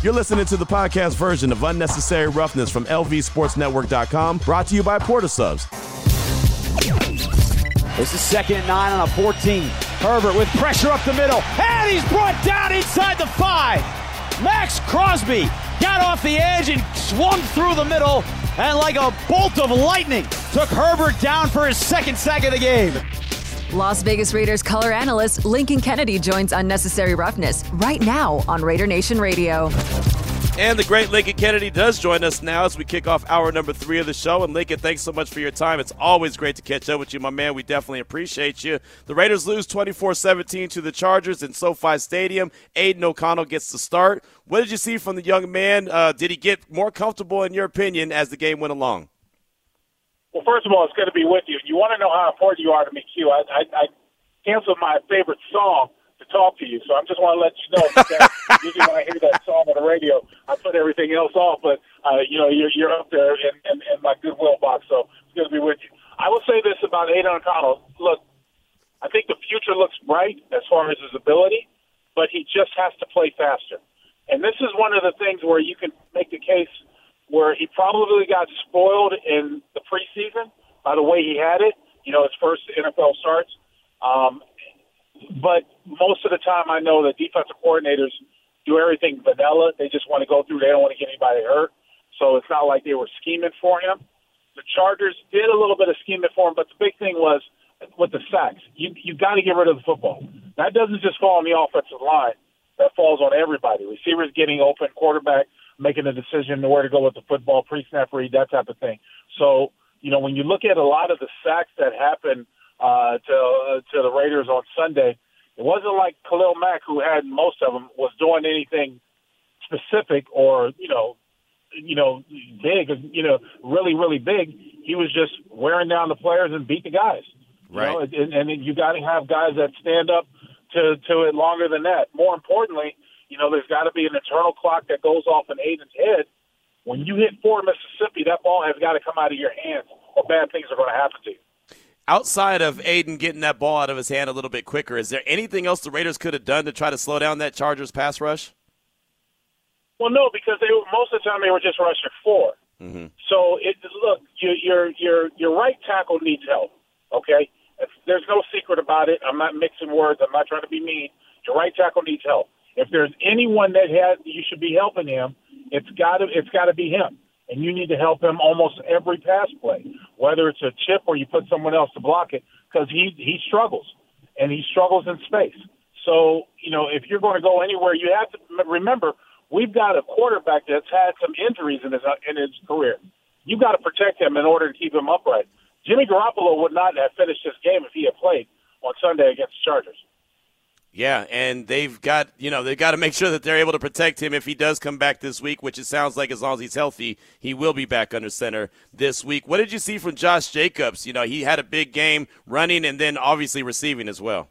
You're listening to the podcast version of Unnecessary Roughness from LVSportsNetwork.com, brought to you by Porta Subs. This is second and nine on a 14. Herbert with pressure up the middle, and he's brought down inside the five. Maxx Crosby got off the edge and swung through the middle, and like a bolt of lightning, took Herbert down for his second sack of the game. Las Vegas Raiders color analyst Lincoln Kennedy joins Unnecessary Roughness right now on Raider Nation Radio. And the great Lincoln Kennedy does join us now as we kick off hour number three of the show. And Lincoln, thanks so much for your time. It's always great to catch up with you, my man. We definitely appreciate you. The Raiders lose 24 17 to the Chargers in SoFi Stadium. Aidan O'Connell gets the start. What did you see from the young man? Uh, did he get more comfortable, in your opinion, as the game went along? Well, first of all, it's good to be with you. And you want to know how important you are to me, Q. I, I, I canceled my favorite song to talk to you, so I just want to let you know that usually when I hear that song on the radio, I put everything else off. But uh, you know, you're you're up there in, in, in my goodwill box, so it's good to be with you. I will say this about Aidan O'Connell. Look, I think the future looks bright as far as his ability, but he just has to play faster. And this is one of the things where you can make the case where he probably got spoiled in the preseason by the way he had it. You know, his first NFL starts. Um, but most of the time, I know that defensive coordinators do everything vanilla. They just want to go through. They don't want to get anybody hurt. So it's not like they were scheming for him. The Chargers did a little bit of scheming for him, but the big thing was with the sacks. You you got to get rid of the football. That doesn't just fall on the offensive line. That falls on everybody. Receivers getting open, quarterback making a decision where to go with the football, pre-snap read, that type of thing. So, you know, when you look at a lot of the sacks that happened uh, to uh, to the Raiders on Sunday, it wasn't like Khalil Mack, who had most of them, was doing anything specific or you know, you know, big, you know, really, really big. He was just wearing down the players and beat the guys. Right. You know, and, and you got to have guys that stand up to to it longer than that. More importantly, you know, there's got to be an internal clock that goes off in Aidan's head. When you hit four Mississippi, that ball has got to come out of your hands, or bad things are going to happen to you. Outside of Aidan getting that ball out of his hand a little bit quicker, is there anything else the Raiders could have done to try to slow down that Chargers pass rush? Well, no, because they most of the time they were just rushing 4 mm-hmm. So it look, your your your your right tackle needs help. Okay, there's no secret about it. I'm not mixing words. I'm not trying to be mean. Your right tackle needs help. If there's anyone that has you should be helping him, it's got to it's got to be him, and you need to help him almost every pass play, whether it's a chip or you put someone else to block it, because he he struggles and he struggles in space. So you know if you're going to go anywhere, you have to remember we've got a quarterback that's had some injuries in his uh, in his career. You've got to protect him in order to keep him upright. Jimmy Garoppolo would not have finished this game if he had played on Sunday against the Chargers. Yeah, and they've got you know they've got to make sure that they're able to protect him if he does come back this week, which it sounds like as long as he's healthy, he will be back under center this week. What did you see from Josh Jacobs? You know, he had a big game running and then obviously receiving as well.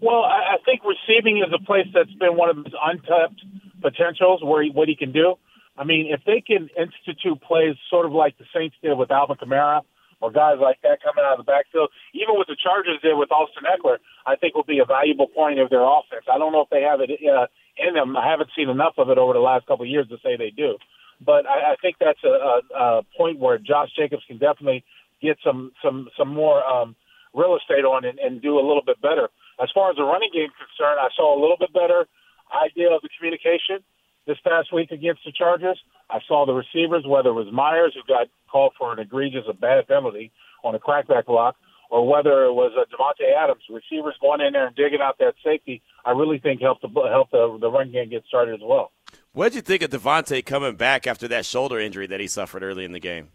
Well, I, think receiving is a place that's been one of his untapped potentials where he, what he can do. I mean, if they can institute plays sort of like the Saints did with Alvin Kamara, or guys like that coming out of the backfield. Even what the Chargers did with Austin Ekeler, I think will be a valuable point of their offense. I don't know if they have it uh, in them. I haven't seen enough of it over the last couple of years to say they do. But I, I think that's a, a, a point where Josh Jacobs can definitely get some some some more um, real estate on and, and do a little bit better. As far as the running game concerned, I saw a little bit better idea of the communication this past week against the Chargers. I saw the receivers, whether it was Meyers, who got called for an egregious, a bad penalty on a crackback block, or whether it was uh, Davante Adams, receivers going in there and digging out that safety, I really think helped the helped the, the run game get started as well. What did you think of Davante coming back after that shoulder injury that he suffered early in the game?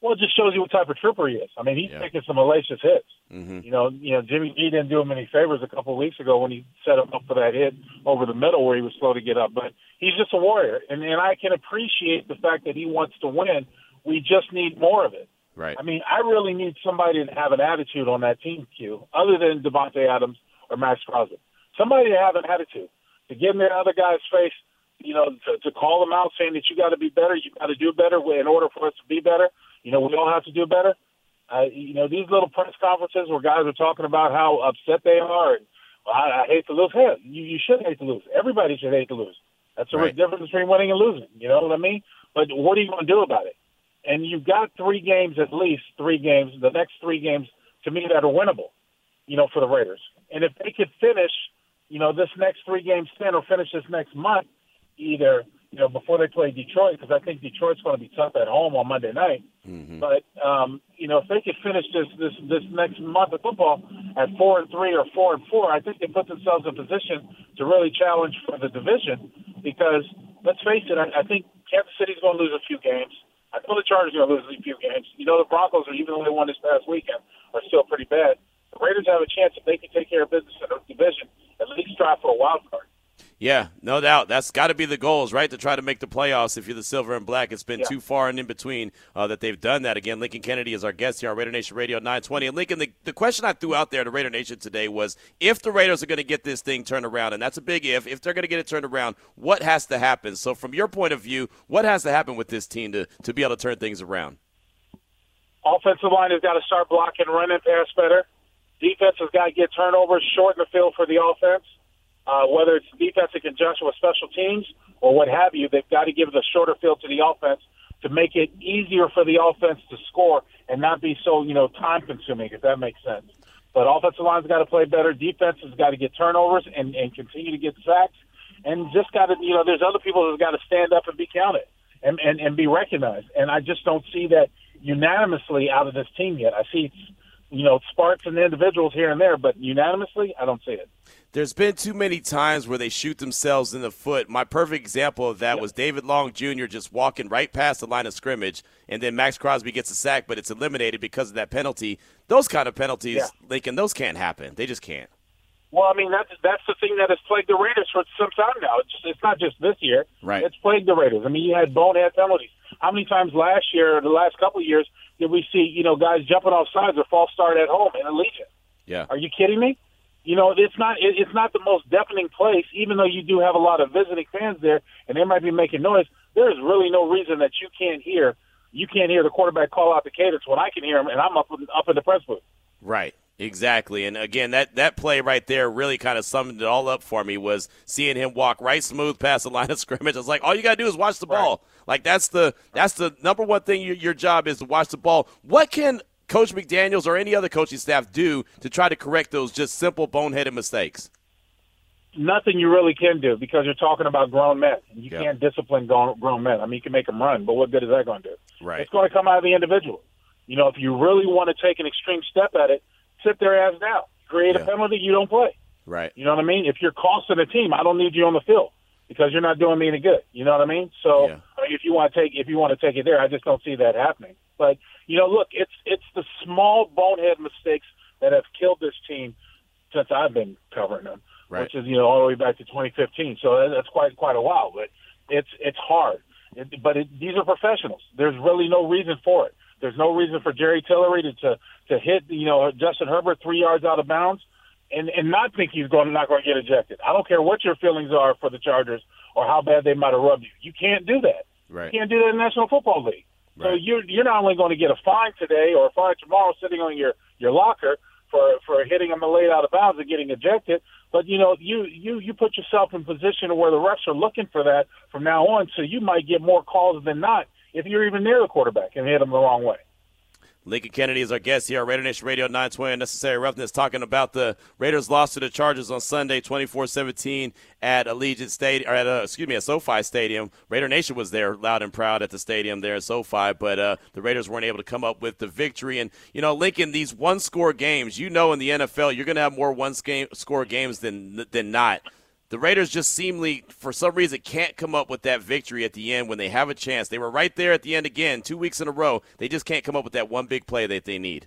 Well, it just shows you what type of trooper he is. I mean, he's yeah. taking some hellacious hits. Mm-hmm. You know, you know, Jimmy G didn't do him any favors a couple of weeks ago when he set him up for that hit over the middle where he was slow to get up. But he's just a warrior, and and I can appreciate the fact that he wants to win. We just need more of it. Right. I mean, I really need somebody to have an attitude on that team, Q, other than Davante Adams or Maxx Crosby. Somebody to have an attitude to get in the other guy's face. You know, to, to call them out saying that you got to be better, you got to do better in order for us to be better you know, we all have to do better. Uh, you know, these little press conferences where guys are talking about how upset they are and well, I, I hate to lose. Hey, you, you should hate to lose. Everybody should hate to lose. That's the Right. difference between winning and losing. You know what I mean? But what are you going to do about it? And you've got three games at least, three games, the next three games to me that are winnable, you know, for the Raiders. And if they could finish, you know, this next three game stint or finish this next month, either, you know, before they play Detroit, because I think Detroit's going to be tough at home on Monday night. But um, you know, if they could finish this this this next month of football at four and three or four and four, I think they put themselves in position to really challenge for the division. Because let's face it, I, I think Kansas City's going to lose a few games. I know the Chargers are going to lose a few games. You know, the Broncos, are even though they won this past weekend, are still pretty bad. The Raiders have a chance if they can take care of business in the division, at least try for a wild card. Yeah, no doubt. That's got to be the goals, right? To try to make the playoffs if you're the silver and black. It's been Yeah. too far and in between uh, that they've done that. Again, Lincoln Kennedy is our guest here on Raider Nation Radio 920. And Lincoln, the, the question I threw out there to Raider Nation today was if the Raiders are going to get this thing turned around, and that's a big if, if they're going to get it turned around, what has to happen? So, from your point of view, what has to happen with this team to, to be able to turn things around? Offensive line has got to start blocking, running, pass better. Defense has got to get turnovers, shorten the field for the offense. Uh, whether it's defense in conjunction with special teams or what have you, they've got to give the shorter field to the offense to make it easier for the offense to score and not be so, you know, time consuming, if that makes sense. But offensive line's got to play better. Defense has got to get turnovers and, and continue to get sacks. And just got to, you know, there's other people who've got to stand up and be counted and, and, and be recognized. And I just don't see that unanimously out of this team yet. I see, you know, sparks and individuals here and there, but unanimously, I don't see it. There's been too many times where they shoot themselves in the foot. My perfect example of that was David Long Jr. just walking right past the line of scrimmage, and then Maxx Crosby gets a sack, but it's eliminated because of that penalty. Those kind of penalties, Yeah. Lincoln, those can't happen. They just can't. Well, I mean that's that's the thing that has plagued the Raiders for some time now. It's it's not just this year. Right. It's plagued the Raiders. I mean, you had bonehead penalties. How many times last year or the last couple of years did we see you know guys jumping off sides or false start at home in Allegiant? Yeah. Are you kidding me? You know, it's not it, it's not the most deafening place, even though you do have a lot of visiting fans there, and they might be making noise. There is really no reason that you can't hear you can't hear the quarterback call out the cadence when I can hear him, and I'm up in, up in the press booth. Right. Exactly. And again, that, that play right there really kind of summed it all up for me was seeing him walk right smooth past the line of scrimmage. I was like, all you got to do is watch the ball. Like that's the that's the number one thing your, your job is to watch the ball. What can Coach McDaniels or any other coaching staff do to try to correct those just simple boneheaded mistakes? nothing you really can do because you're talking about grown men. You Yeah. can't discipline grown, grown men. I mean, you can make them run, but what good is that going to do? Right. It's going to come out of the individual. You know, if you really want to take an extreme step at it, sit their ass down. Create Yeah. a penalty, you don't play. Right. You know what I mean? If you're costing a team, I don't need you on the field because you're not doing me any good. You know what I mean? So Yeah. I mean, if you want to take if you want to take it there, I just don't see that happening. But you know, look, it's it's the small bonehead mistakes that have killed this team since I've been covering them, Right. which is you know all the way back to 2015. So that's quite quite a while. But it's it's hard. It, but it, these are professionals. There's really no reason for it. There's no reason for Jerry Tillery to to, to hit you know Justin Herbert three yards out of bounds and and not think he's going not going to get ejected. I don't care what your feelings are for the Chargers or how bad they might have rubbed you. You can't do that. Right. You can't do that in the National Football League. Right. So you're you're not only going to get a fine today or a fine tomorrow sitting on your your locker for for hitting them late out of bounds and getting ejected, but you know you you you put yourself in position where the refs are looking for that from now on. So you might get more calls than not if you're even near the quarterback and hit them the wrong way. Lincoln Kennedy is our guest here on Raider Nation Radio 920 Necessary Roughness, talking about the Raiders' loss to the Chargers on Sunday, 24-17 at Allegiant Stadium, or at uh, excuse me, at SoFi Stadium. Raider Nation was there, loud and proud at the stadium there at SoFi, but uh, the Raiders weren't able to come up with the victory. And you know, Lincoln, these one-score games, you know, in the NFL, you're going to have more one-score games than than not. The Raiders just seemingly, for some reason, can't come up with that victory at the end when they have a chance. They were right there at the end again, two weeks in a row. They just can't come up with that one big play that they need.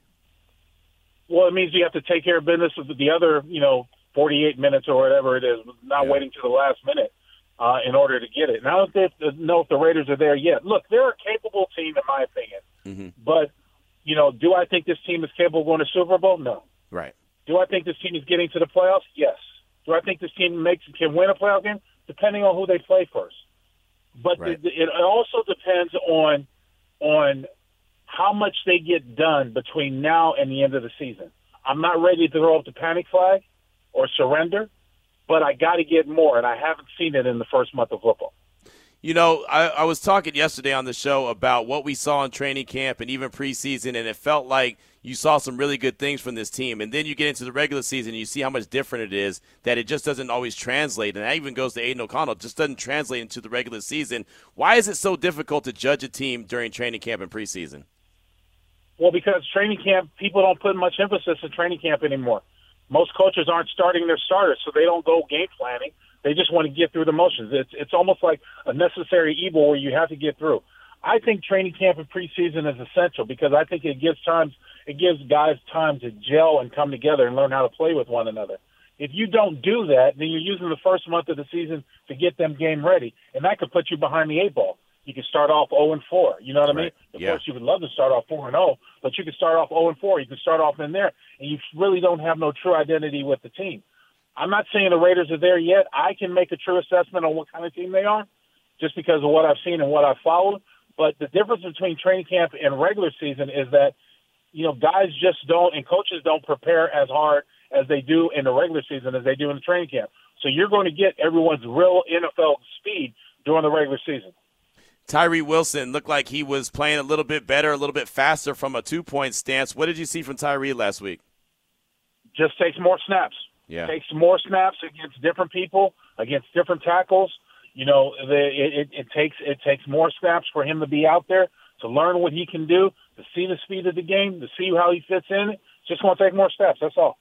Well, it means you have to take care of business with the other, you know, 48 minutes or whatever it is, not Yeah. waiting to the last minute uh, in order to get it. And I don't think- know if the Raiders are there yet. Look, they're a capable team, in my opinion. But, you know, do I think this team is capable of going to Super Bowl? No. Right. Do I think this team is getting to the playoffs? Yes. Do I think this team makes can win a playoff game? Depending on who they play first. But Right. the, it also depends on on how much they get done between now and the end of the season. I'm not ready to throw up the panic flag or surrender, but I got to get more, and I haven't seen it in the first month of football. You know, I, I was talking yesterday on the show about what we saw in training camp and even preseason, and it felt like you saw some really good things from this team. And then you get into the regular season and you see how much different it is, that it just doesn't always translate. And that even goes to Aidan O'Connell, just doesn't translate into the regular season. Why is it so difficult to judge a team during training camp and preseason? Well, because training camp, people don't put much emphasis in training camp anymore. Most coaches aren't starting their starters, so they don't go game planning. They just want to get through the motions. It's it's almost like a necessary evil where you have to get through. I think training camp and preseason is essential because I think it gives times it gives guys time to gel and come together and learn how to play with one another. If you don't do that, then you're using the first month of the season to get them game ready, and that could put you behind the eight ball. You could start off 0 and 4. You know what I mean? Of yeah. course, you would love to start off 4 and 0, but you could start off 0 and 4. You could start off in there, and you really don't have no true identity with the team. I'm not saying the Raiders are there yet. I can make a true assessment on what kind of team they are, just because of what I've seen and what I've followed. But the difference between training camp and regular season is that, you know, guys just don't and coaches don't prepare as hard as they do in the regular season as they do in the training camp. So you're going to get everyone's real NFL speed during the regular season. Tyree Wilson looked like he was playing a little bit better, a little bit faster from a two point stance. What did you see from Tyree last week? Just takes more snaps. Yeah. Takes more snaps against different people, against different tackles. You know, the, it, it, it takes it takes more snaps for him to be out there to learn what he can do, to see the speed of the game, to see how he fits in. Just going to take more steps. That's all.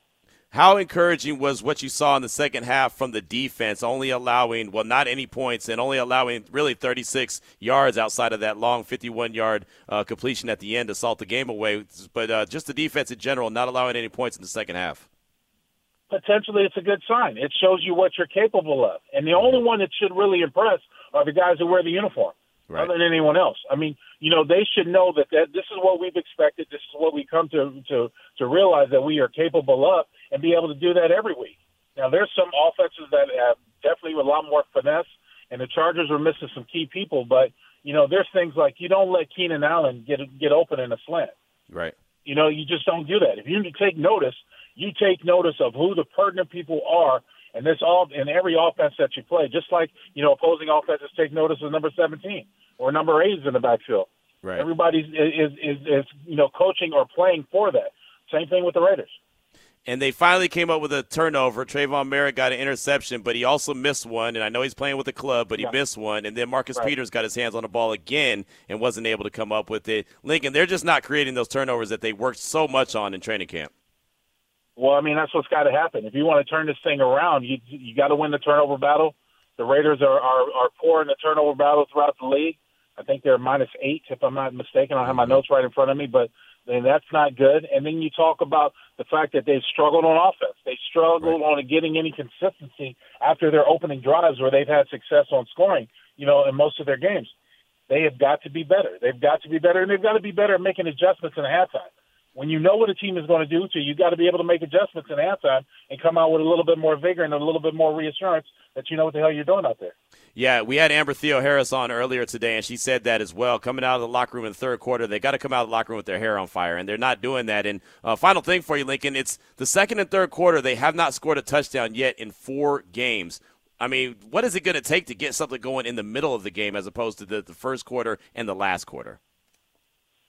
How encouraging was what you saw in the second half from the defense, only allowing, well, not any points, and only allowing really 36 yards outside of that long 51 yard uh, completion at the end to salt the game away. But uh, just the defense in general, not allowing any points in the second half. Potentially, it's a good sign. It shows you what you're capable of. And the only one that should really impress are the guys who wear the uniform right. other than anyone else. I mean, you know, they should know that, that this is what we've expected. This is what we come to, to, to realize that we are capable of and be able to do that every week. Now, there's some offenses that have definitely a lot more finesse, and the Chargers are missing some key people. But you know, there's things like you don't let Keenan Allen get get open in a slant. Right. You know, you just don't do that. If you take notice, you take notice of who the pertinent people are, and this all in every offense that you play. Just like you know, opposing offenses take notice of number 17 or number eight is in the backfield. Right. Everybody's is, is is you know coaching or playing for that. Same thing with the Raiders. And they finally came up with a turnover. Tre'von Moehrig got an interception, but he also missed one. And I know he's playing with the club, but he yeah. missed one. And then Marcus right. Peters got his hands on the ball again and wasn't able to come up with it. Lincoln, they're just not creating those turnovers that they worked so much on in training camp. Well, I mean that's what's got to happen. If you want to turn this thing around, you you got to win the turnover battle. The Raiders are, are are poor in the turnover battle throughout the league. I think they're minus eight, if I'm not mistaken. I have my mm-hmm. notes right in front of me, but then that's not good. And then you talk about the fact that they've struggled on offense. They struggled right. on getting any consistency after their opening drives where they've had success on scoring, you know, in most of their games. They have got to be better. They've got to be better, and they've got to be better at making adjustments in halftime when you know what a team is going to do to you, you got to be able to make adjustments in halftime and come out with a little bit more vigor and a little bit more reassurance that you know what the hell you're doing out there. Yeah, we had Amber Theoharis on earlier today, and she said that as well. Coming out of the locker room in the third quarter, they got to come out of the locker room with their hair on fire, and they're not doing that. And uh, final thing for you, Lincoln, it's the second and third quarter. They have not scored a touchdown yet in four games. I mean, what is it going to take to get something going in the middle of the game as opposed to the, the first quarter and the last quarter?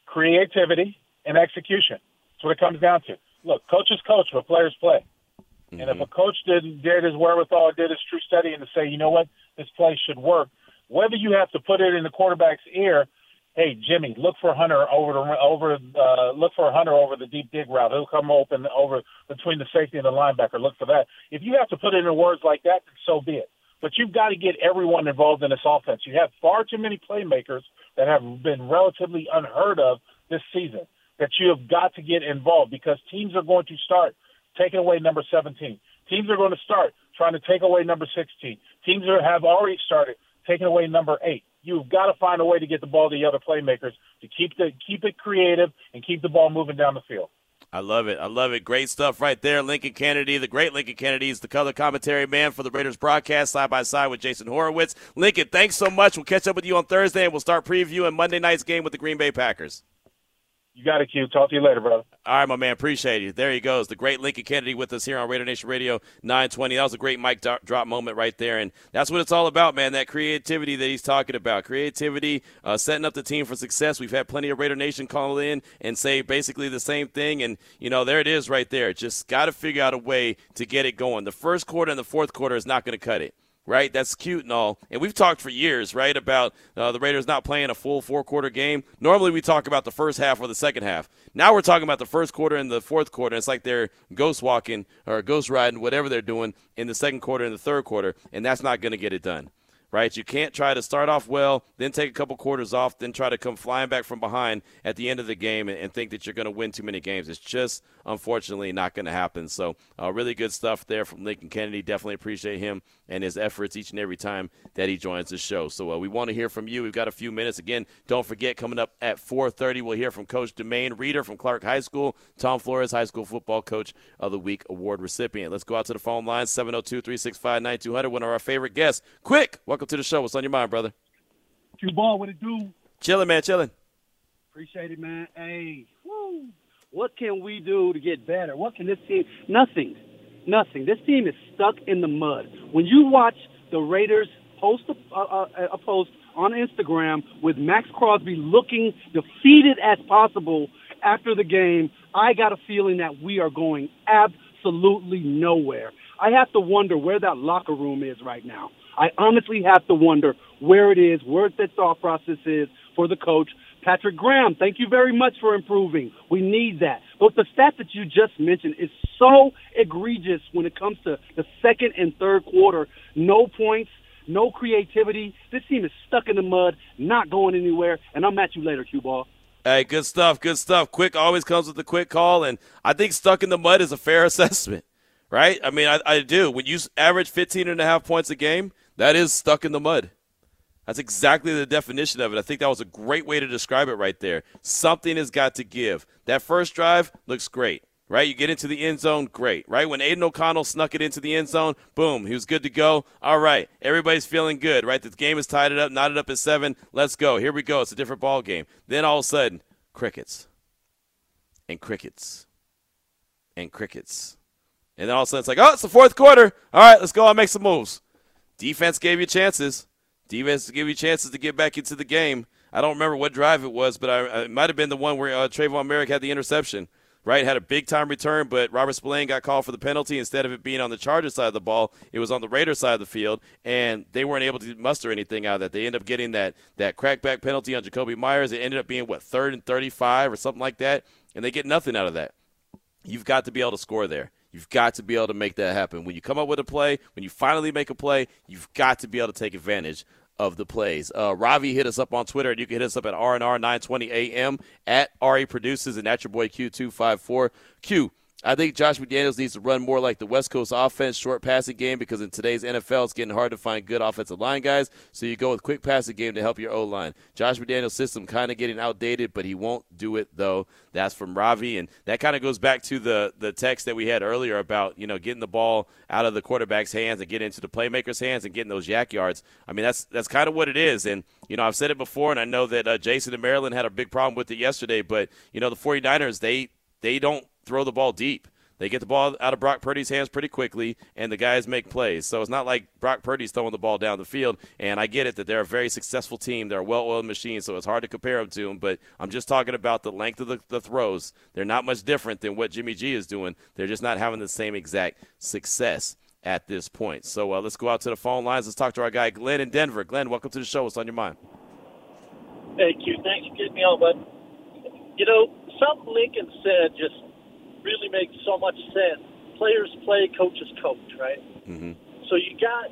Creativity and execution. That's what it comes down to. Look, coaches coach, but players play. Mm-hmm. And if a coach didn't did his wherewithal, did his true study, and to say, you know what, this play should work, whether you have to put it in the quarterback's ear, hey Jimmy, look for Hunter over the over uh, look for Hunter over the deep dig route. He'll come open over between the safety and the linebacker. Look for that. If you have to put it in words like that, then so be it. But you've got to get everyone involved in this offense. You have far too many playmakers that have been relatively unheard of this season that you have got to get involved because teams are going to start taking away number 17. Teams are going to start trying to take away number 16. Teams are, have already started taking away number 8. You've got to find a way to get the ball to the other playmakers to keep the keep it creative and keep the ball moving down the field. I love it. I love it. Great stuff right there. Lincoln Kennedy, the great Lincoln Kennedy, is the color commentary man for the Raiders broadcast, side by side with Jason Horowitz. Lincoln, thanks so much. We'll catch up with you on Thursday, and we'll start previewing Monday night's game with the Green Bay Packers. You got it, Q. Talk to you later, brother. All right, my man. Appreciate you. There he goes. The great Lincoln Kennedy with us here on Raider Nation Radio 920. That was a great mic drop moment right there. And that's what it's all about, man. That creativity that he's talking about. Creativity, uh, setting up the team for success. We've had plenty of Raider Nation call in and say basically the same thing. And, you know, there it is right there. Just got to figure out a way to get it going. The first quarter and the fourth quarter is not going to cut it right? That's cute and all. And we've talked for years, right, about uh, the Raiders not playing a full four quarter game. Normally we talk about the first half or the second half. Now we're talking about the first quarter and the fourth quarter. It's like they're ghost walking or ghost riding, whatever they're doing in the second quarter and the third quarter, and that's not going to get it done right? You can't try to start off well, then take a couple quarters off, then try to come flying back from behind at the end of the game and, and think that you're going to win too many games. It's just unfortunately not going to happen. So, uh, really good stuff there from Lincoln Kennedy. Definitely appreciate him and his efforts each and every time that he joins the show. So, uh, we want to hear from you. We've got a few minutes. Again, don't forget, coming up at 4:30, we'll hear from Coach Deumaine Reeder from Clark High School, Tom Flores, High School Football Coach of the Week award recipient. Let's go out to the phone line 702-365-9200. One of our favorite guests. Quick, welcome to the show. What's on your mind, brother? Q ball, what it do? Chilling, man, chilling. Appreciate it, man. Hey, woo. What can we do to get better? What can this team? Nothing. Nothing. This team is stuck in the mud. When you watch the Raiders post a, a, a post on Instagram with Maxx Crosby looking defeated as possible after the game, I got a feeling that we are going absolutely nowhere. I have to wonder where that locker room is right now. I honestly have to wonder where it is, where the thought process is for the coach. Patrick Graham, thank you very much for improving. We need that. But the stat that you just mentioned is so egregious when it comes to the second and third quarter. No points, no creativity. This team is stuck in the mud, not going anywhere. And I'm at you later, Q Ball. Hey, good stuff, good stuff. Quick always comes with a quick call, and I think stuck in the mud is a fair assessment, right? I mean, I, I do. When you average 15 and a half points a game, that is stuck in the mud. That's exactly the definition of it. I think that was a great way to describe it right there. Something has got to give. That first drive looks great, right? You get into the end zone, great, right? When Aidan O'Connell snuck it into the end zone, boom, he was good to go. All right, everybody's feeling good, right? The game is tied it up, knotted up at seven. Let's go. Here we go. It's a different ball game. Then all of a sudden, crickets and crickets and crickets. And then all of a sudden it's like, oh, it's the fourth quarter. All right, let's go and make some moves. Defense gave you chances. Defense gave you chances to get back into the game. I don't remember what drive it was, but I, it might have been the one where uh, Tre'von Moehrig had the interception. Right, had a big time return, but Robert Spillane got called for the penalty. Instead of it being on the Chargers side of the ball, it was on the Raiders side of the field, and they weren't able to muster anything out of that. They ended up getting that that crackback penalty on Jakobi Meyers. It ended up being what third and thirty-five or something like that, and they get nothing out of that. You've got to be able to score there. You've got to be able to make that happen. When you come up with a play, when you finally make a play, you've got to be able to take advantage of the plays. Uh, Ravi hit us up on Twitter, and you can hit us up at RNR 920 AM at RE Produces and at your boy Q254. Q, I think Josh McDaniels needs to run more like the West Coast offense, short passing game, because in today's NFL, it's getting hard to find good offensive line guys. So you go with quick passing game to help your O line. Josh McDaniels' system kind of getting outdated, but he won't do it though. That's from Ravi, and that kind of goes back to the the text that we had earlier about you know getting the ball out of the quarterback's hands and getting into the playmaker's hands and getting those YAC yards. I mean that's that's kind of what it is, and you know I've said it before, and I know that uh, Jason and Maryland had a big problem with it yesterday, but you know the 49ers they they don't throw the ball deep. They get the ball out of Brock Purdy's hands pretty quickly, and the guys make plays. So it's not like Brock Purdy's throwing the ball down the field. And I get it that they're a very successful team. They're a well oiled machine, so it's hard to compare them to them. But I'm just talking about the length of the, the throws. They're not much different than what Jimmy G is doing. They're just not having the same exact success at this point. So uh, let's go out to the phone lines. Let's talk to our guy, Glenn in Denver. Glenn, welcome to the show. What's on your mind? Thank you. Thanks for getting me on, bud. You know, something Lincoln said just really makes so much sense. Players play, coaches coach, right? Mm-hmm. So you got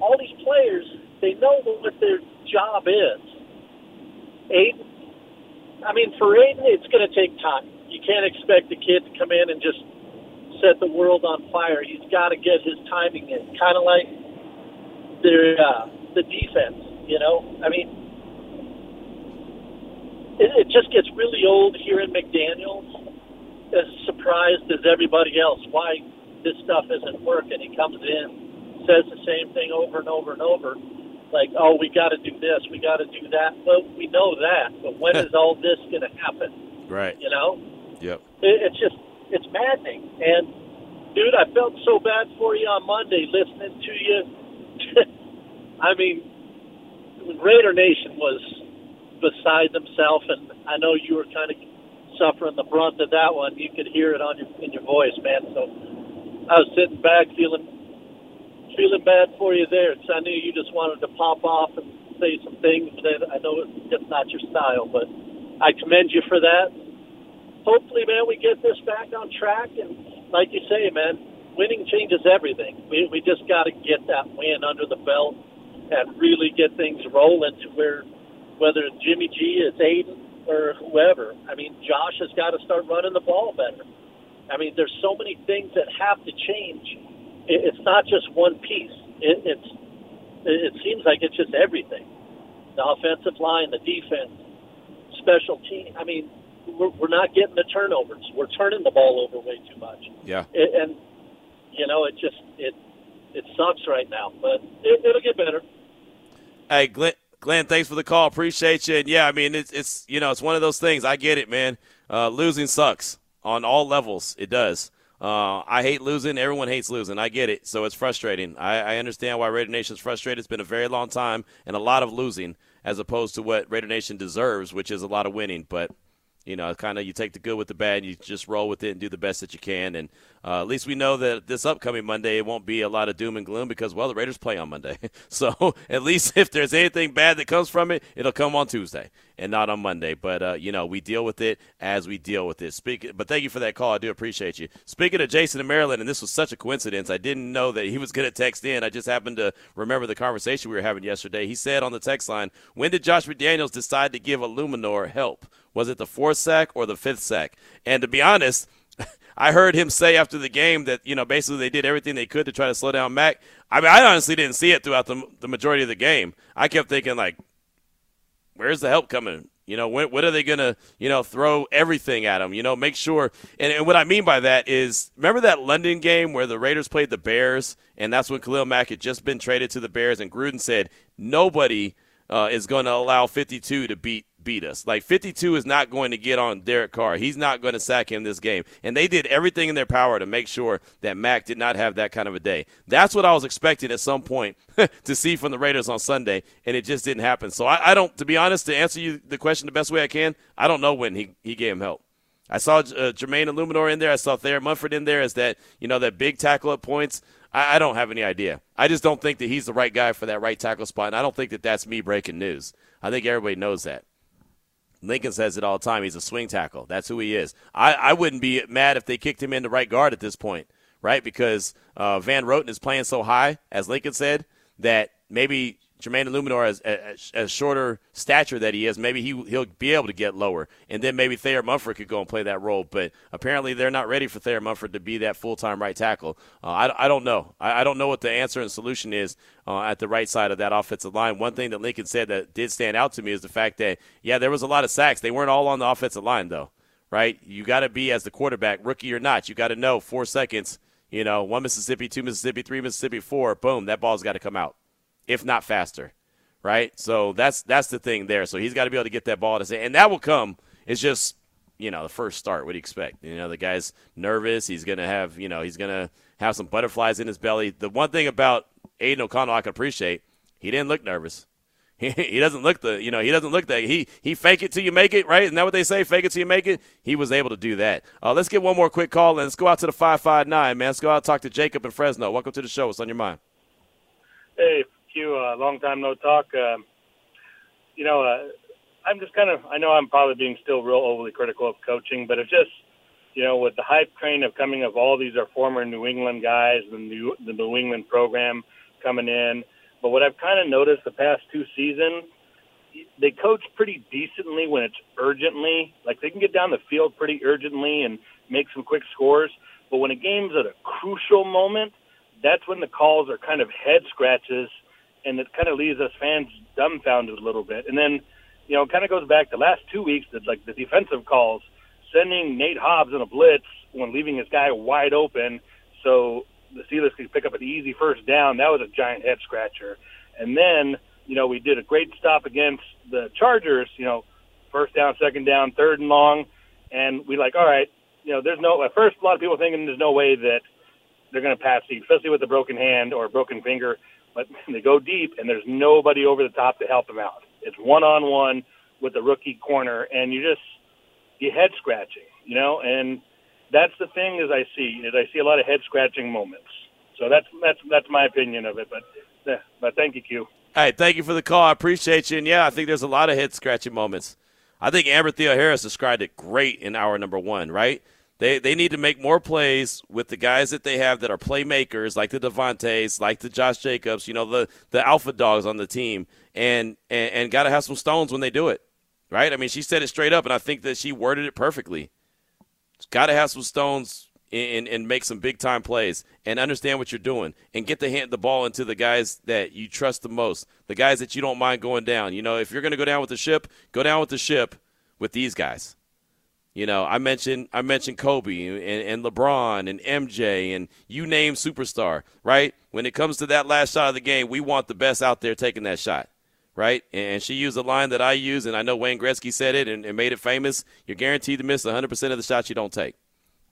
all these players, they know what their job is. Aidan, I mean, for Aidan, it's going to take time. You can't expect the kid to come in and just set the world on fire. He's got to get his timing in, kind of like the uh, the defense. You know, I mean, it, it just gets really old here in McDaniel's as surprised as everybody else why this stuff isn't working. He comes in, says the same thing over and over and over, like, "Oh, we got to do this, we got to do that." Well, we know that, but when is all this going to happen? Right. You know, Yep. it, it's just it's maddening. And dude, I felt so bad for you on Monday listening to you. I mean, Raider Nation was beside themselves, and I know you were kind of suffering the brunt of that one. You could hear it on your in your voice, man. So I was sitting back feeling feeling bad for you there. Cause I knew you just wanted to pop off and say some things that I know it's just not your style, but I commend you for that. Hopefully, man, we get this back on track, and like you say, man, winning changes everything. We we just got to get that win under the belt and really get things rolling to where whether Jimmy G is Aidan or whoever. I mean, Josh has got to start running the ball better. I mean, there's so many things that have to change. It, it's not just one piece. It, it's it seems like it's just everything. The offensive line, the defense, special team. I mean, we're, we're not getting the turnovers. We're turning the ball over way too much. Yeah. It, and you know, it just it it sucks right now, but it, it'll get better. Hey, Glenn, Glenn, thanks for the call. Appreciate you. And yeah, I mean, it's it's you know, it's one of those things. I get it, man. Uh, losing sucks on all levels. It does. Uh, I hate losing. Everyone hates losing. I get it. So it's frustrating. I, I understand why Raider Nation is frustrated. It's been a very long time and a lot of losing, as opposed to what Raider Nation deserves, which is a lot of winning. But you know, kind of you take the good with the bad, and you just roll with it and do the best that you can. And uh, at least we know that this upcoming Monday it won't be a lot of doom and gloom because well, the Raiders play on Monday. so at least if there's anything bad that comes from it, it'll come on Tuesday and not on Monday. But uh, you know, we deal with it as we deal with it. Speak, but thank you for that call. I do appreciate you. Speaking of Jason in Maryland, and this was such a coincidence. I didn't know that he was going to text in. I just happened to remember the conversation we were having yesterday. He said on the text line, "When did Josh McDaniels decide to give Eluemunor help?" Was it the fourth sack or the fifth sack? And to be honest, I heard him say after the game that you know basically they did everything they could to try to slow down Mack. I mean, I honestly didn't see it throughout the, the majority of the game. I kept thinking like, where's the help coming? You know, when, when are they going to, you know, throw everything at him? You know, make sure. And, and, what I mean by that is, remember that London game where the Raiders played the Bears, and that's when Khalil Mack had just been traded to the Bears, and Gruden said nobody uh, is going to allow 52 to beat beat us. Like 52 is not going to get on Derek Carr. He's not going to sack him this game. And they did everything in their power to make sure that Mack did not have that kind of a day. That's what I was expecting at some point to see from the Raiders on Sunday, and it just didn't happen. So I, I, don't, to be honest, to answer you the question the best way I can, I don't know when he, he gave him help. I saw uh, Jermaine Eluemunor in there. I saw Thayer Munford in there as that, you know, that big tackle at points. I, I don't have any idea. I just don't think that he's the right guy for that right tackle spot, and I don't think that that's me breaking news. I think everybody knows that. Lincoln says it all the time. He's a swing tackle. That's who he is. I, I wouldn't be mad if they kicked him into right guard at this point, right? Because uh, Van Roten is playing so high, as Lincoln said, that maybe Jermaine Eluemunor, as, as shorter stature that he is, maybe he he'll be able to get lower, and then maybe Thayer Munford could go and play that role. But apparently, they're not ready for Thayer Munford to be that full time right tackle. Uh, I, I don't know. I, I don't know what the answer and solution is uh, at the right side of that offensive line. One thing that Lincoln said that did stand out to me is the fact that yeah, there was a lot of sacks. They weren't all on the offensive line though, right? You got to be as the quarterback, rookie or not. You got to know four seconds. You know, one Mississippi, two Mississippi, three Mississippi, four. Boom, that ball's got to come out, if not faster right? So that's that's the thing there. So he's got to be able to get that ball to say, and that will come. It's just you know the first start. What do you expect? You know the guy's nervous. He's gonna have you know he's gonna have some butterflies in his belly. The one thing about Aidan O'Connell I can appreciate, he didn't look nervous. He, he doesn't look the you know he doesn't look that he he fake it till you make it right isn't that what they say fake it till you make it he was able to do that uh, let's get one more quick call and let's go out to the 559 man let's go out and talk to Jacob in Fresno welcome to the show what's on your mind hey you. Uh, long time no talk. Um, you know, uh, I'm just kind of. I know I'm probably being still real overly critical of coaching, but it's just, you know, with the hype train of coming of all these are former New England guys, and the the New England program coming in. But what I've kind of noticed the past two seasons, they coach pretty decently when it's urgently. Like they can get down the field pretty urgently and make some quick scores. But when a game's at a crucial moment, that's when the calls are kind of head scratches and it kind of leaves us fans dumbfounded a little bit. And then, you know, kind of goes back to last two weeks that like the defensive calls, sending Nate Hobbs in a blitz when leaving his guy wide open, so the Steelers could pick up an easy first down. That was a giant head scratcher. And then, you know, we did a great stop against the Chargers. You know, first down, second down, third and long, and we like, all right, you know, there's no. At first, a lot of people thinking there's no way that they're going to pass Steve, especially with a broken hand or a broken finger. But they go deep, and there's nobody over the top to help him out. It's one on one with the rookie corner, and you just you head scratching, you know. And that's the thing is I see is I see a lot of head scratching moments. So that's that's that's my opinion of it. But yeah, but thank you, Q. Hey, thank you for the call. I appreciate you. And yeah, I think there's a lot of head scratching moments. I think Amber Theoharis described it great in hour number one, right? They, they need to make more plays with the guys that they have that are playmakers, like the Davantes, like the Josh Jacobs, you know, the, the alpha dogs on the team, and, and, and got to have some stones when they do it, right? I mean, she said it straight up, and I think that she worded it perfectly. Got to have some stones and, and make some big time plays and understand what you're doing and get the hand the ball into the guys that you trust the most, the guys that you don't mind going down. You know, if you're going to go down with the ship, go down with the ship with these guys. You know, I mentioned I mentioned Kobe and, and LeBron and MJ and you name superstar, right? When it comes to that last shot of the game, we want the best out there taking that shot, right? And she used a line that I use, and I know Wayne Gretzky said it and, and made it famous. You're guaranteed to miss 100% of the shots you don't take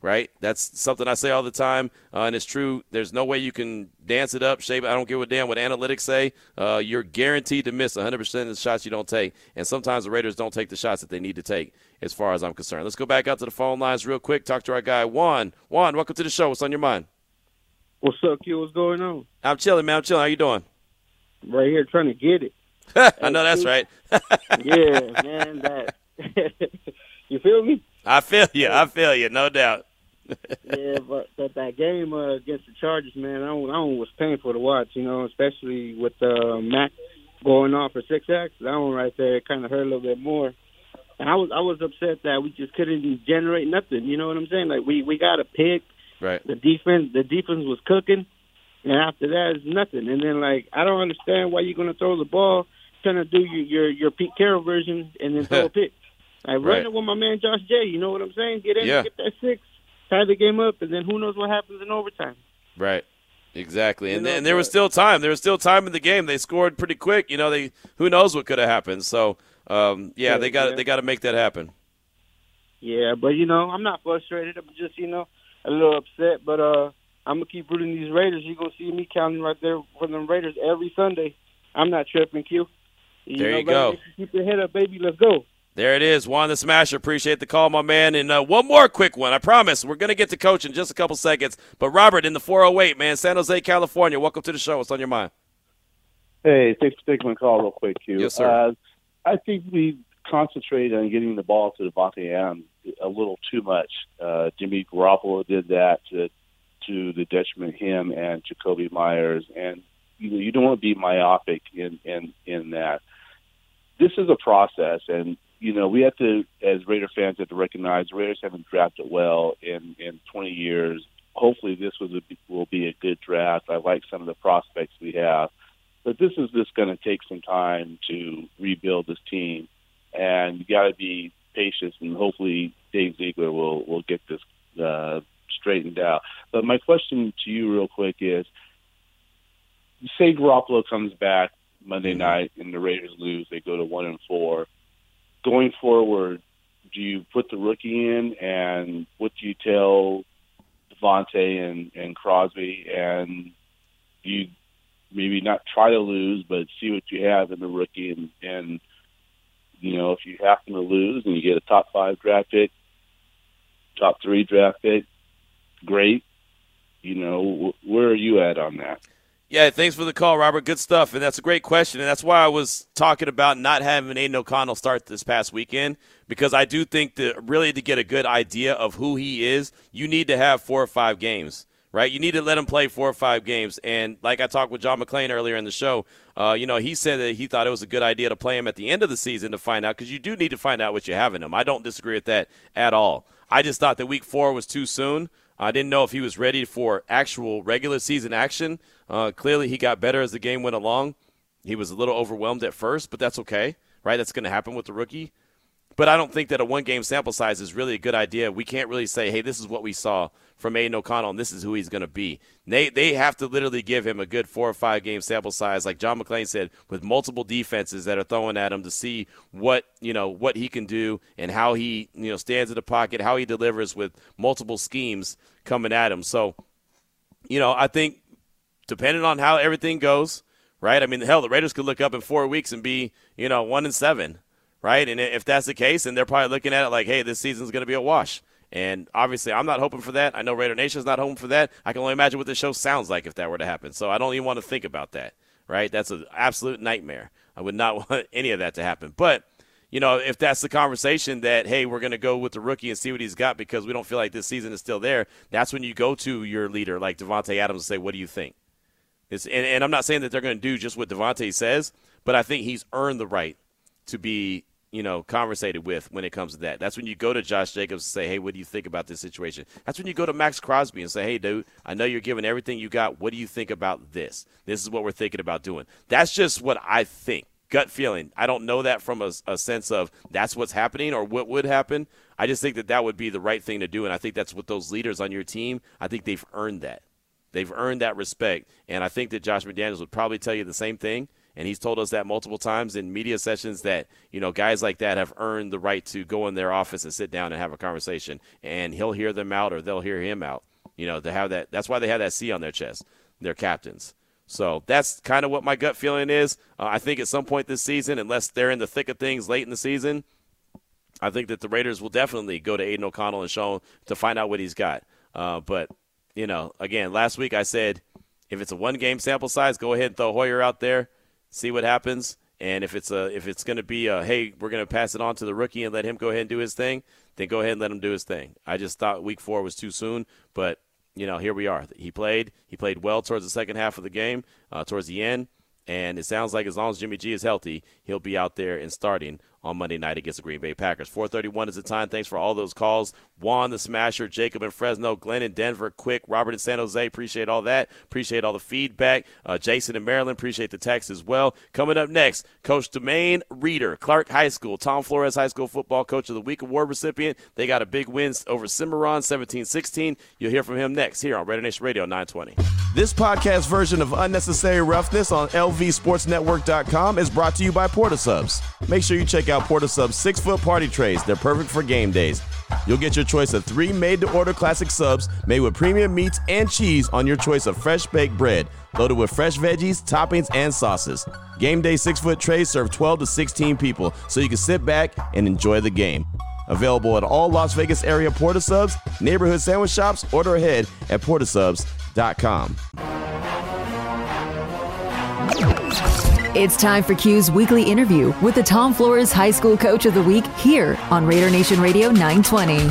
right? That's something I say all the time, uh, and it's true. There's no way you can dance it up, shape it. I don't give a damn what analytics say. Uh, you're guaranteed to miss 100% of the shots you don't take, and sometimes the Raiders don't take the shots that they need to take, as far as I'm concerned. Let's go back out to the phone lines real quick. Talk to our guy Juan. Juan, welcome to the show. What's on your mind? What's up, Q? What's going on? I'm chilling, man. I'm chilling. How you doing? Right here, trying to get it. I know that's right. yeah, man. That you feel me? I feel you. I feel you. No doubt yeah, but, but that game uh, against the Chargers, man, I, I was painful to watch. You know, especially with uh, Mack going off for six sacks. That one right there kind of hurt a little bit more. And I was I was upset that we just couldn't generate nothing. You know what I'm saying? Like we we got a pick. Right. The defense the defense was cooking, and after that it's nothing. And then like I don't understand why you're gonna throw the ball, trying to do your your, your Pete Carroll version, and then throw a pick. Like right. run it with my man Josh J. You know what I'm saying? Get in, yeah. get that six, tie the game up, and then who knows what happens in overtime. Right. Exactly, and, and there was still time. There was still time in the game. They scored pretty quick. You know, they who knows what could have happened. So, um, yeah, yeah, they got yeah. they got to make that happen. Yeah, but you know, I'm not frustrated. I'm just you know a little upset. But uh, I'm gonna keep rooting these Raiders. You're gonna see me counting right there for them Raiders every Sunday. I'm not tripping, Q. You there know, you go. Keep your head up, baby. Let's go. There it is, Juan the Smasher. Appreciate the call, my man. And uh, one more quick one. I promise we're going to get to coach in just a couple seconds. But Robert in the 408, man, San Jose, California. Welcome to the show. What's on your mind? Hey, thanks for taking my call real quick, Q. Yes, sir. Uh, I think we concentrated on getting the ball to Davante Adams a little too much. Uh, Jimmy Garoppolo did that to, to the detriment of him and Jakobi Meyers. And you know, you don't want to be myopic in, in, in that. This is a process, and you know, we have to, as Raider fans, have to recognize the Raiders haven't drafted well in in 20 years. Hopefully, this was a, will be a good draft. I like some of the prospects we have, but this is just going to take some time to rebuild this team, and you got to be patient. And hopefully, Dave Ziegler will will get this uh, straightened out. But my question to you, real quick, is: Say Garoppolo comes back Monday mm-hmm. night and the Raiders lose, they go to one and four going forward, do you put the rookie in, and what do you tell Davante and and Crosby, and you maybe not try to lose, but see what you have in the rookie, and and you know if you happen to lose and you get a top five draft pick, top three draft pick, great. You know where are you at on that? Yeah, thanks for the call, Robert. Good stuff. And that's a great question. And that's why I was talking about not having Aidan O'Connell start this past weekend, because I do think that really to get a good idea of who he is, you need to have four or five games, right? You need to let him play four or five games. And like I talked with John McClain earlier in the show, uh, you know, he said that he thought it was a good idea to play him at the end of the season to find out, because you do need to find out what you have in him. I don't disagree with that at all. I just thought that week four was too soon. I didn't know if he was ready for actual regular season action. Uh, clearly, he got better as the game went along. He was a little overwhelmed at first, but that's okay, right? That's going to happen with the rookie. But I don't think that a one game sample size is really a good idea. We can't really say, hey, this is what we saw from Aidan O'Connell, and this is who he's going to be. They they have to literally give him a good four or five game sample size, like John McClain said, with multiple defenses that are throwing at him to see what you know what he can do and how he you know stands in the pocket, how he delivers with multiple schemes coming at him. So, you know, I think depending on how everything goes, right? I mean, hell, the Raiders could look up in four weeks and be you know one and seven, right? And if that's the case, and they're probably looking at it like, hey, this season's going to be a wash. And obviously, I'm not hoping for that. I know Raider Nation's not hoping for that. I can only imagine what the show sounds like if that were to happen. So I don't even want to think about that, right? That's an absolute nightmare. I would not want any of that to happen. But, you know, if that's the conversation that, hey, we're going to go with the rookie and see what he's got because we don't feel like this season is still there, that's when you go to your leader like Davante Adams and say, what do you think? It's, and, and I'm not saying that they're going to do just what Davante says, but I think he's earned the right to be you know, conversated with when it comes to that. That's when you go to Josh Jacobs and say, hey, what do you think about this situation? That's when you go to Maxx Crosby and say, hey, dude, I know you're giving everything you got. What do you think about this? This is what we're thinking about doing. That's just what I think. Gut feeling. I don't know that from a, a sense of that's what's happening or what would happen. I just think that that would be the right thing to do. And I think that's what those leaders on your team, I think they've earned that. They've earned that respect. And I think that Josh McDaniels would probably tell you the same thing and he's told us that multiple times in media sessions that you know guys like that have earned the right to go in their office and sit down and have a conversation. And he'll hear them out or they'll hear him out. You know to have that that's why they have that c on their chest. Their captains. So that's kind of what my gut feeling is. Uh, i think at some point this season unless they're in the thick of things late in the season i think that the raiders will definitely go to Aidan O'Connell and show him to find out what he's got. Uh, but you know again last week i said if it's a one game sample size go ahead and throw hoyer out there see what happens. And if it's a if it's going to be a hey, we're going to pass it on to the rookie and let him go ahead and do his thing, then go ahead and let him do his thing. I just thought week four was too soon, but you know here we are. He played. He played well towards the second half of the game, uh, towards the end, and it sounds like as long as Jimmy G is healthy, he'll be out there and starting on Monday night against the Green Bay Packers. 431 is the time. Thanks for all those calls. Juan the Smasher, Jacob in Fresno, Glenn in Denver, Quick, Robert in San Jose. Appreciate all that. Appreciate all the feedback. Uh, Jason in Maryland, appreciate the text as well. Coming up next, Coach Deumaine Reeder, Clark High School, Tom Flores High School Football Coach of the Week Award recipient. They got a big win over Cimarron 17 16. You'll hear from him next here on Raider Nation Radio 920. This podcast version of Unnecessary Roughness on LVSportsNetwork.com is brought to you by Porta Subs. Make sure you check out Porta Subs six foot party trays. They're perfect for game days. You'll get your choice of three made to order classic subs made with premium meats and cheese on your choice of fresh baked bread, loaded with fresh veggies, toppings, and sauces. Game day six foot trays serve 12 to 16 people, so you can sit back and enjoy the game. Available at all Las Vegas area Porta Subs, neighborhood sandwich shops, order ahead at portasubs.com. It's time for Q's weekly interview with the Tom Flores High School Coach of the Week here on Raider Nation Radio 920.